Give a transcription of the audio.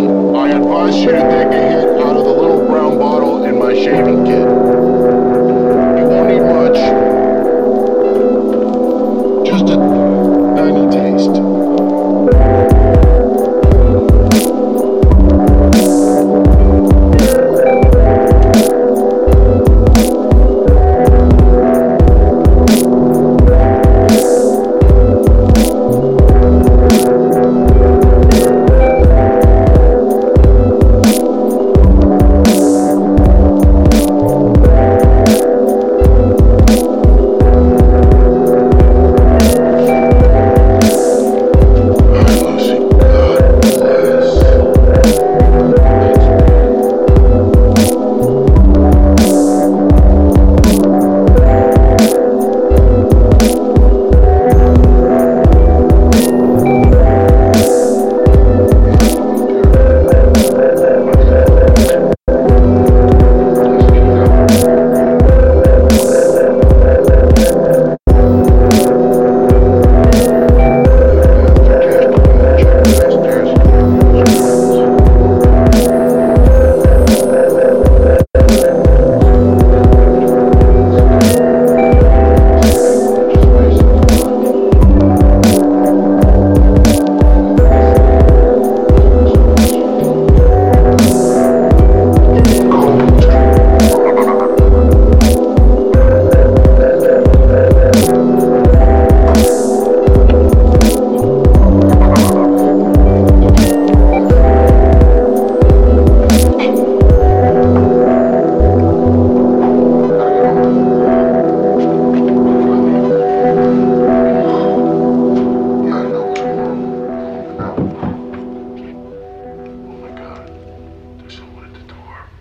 I advise you to take a hit.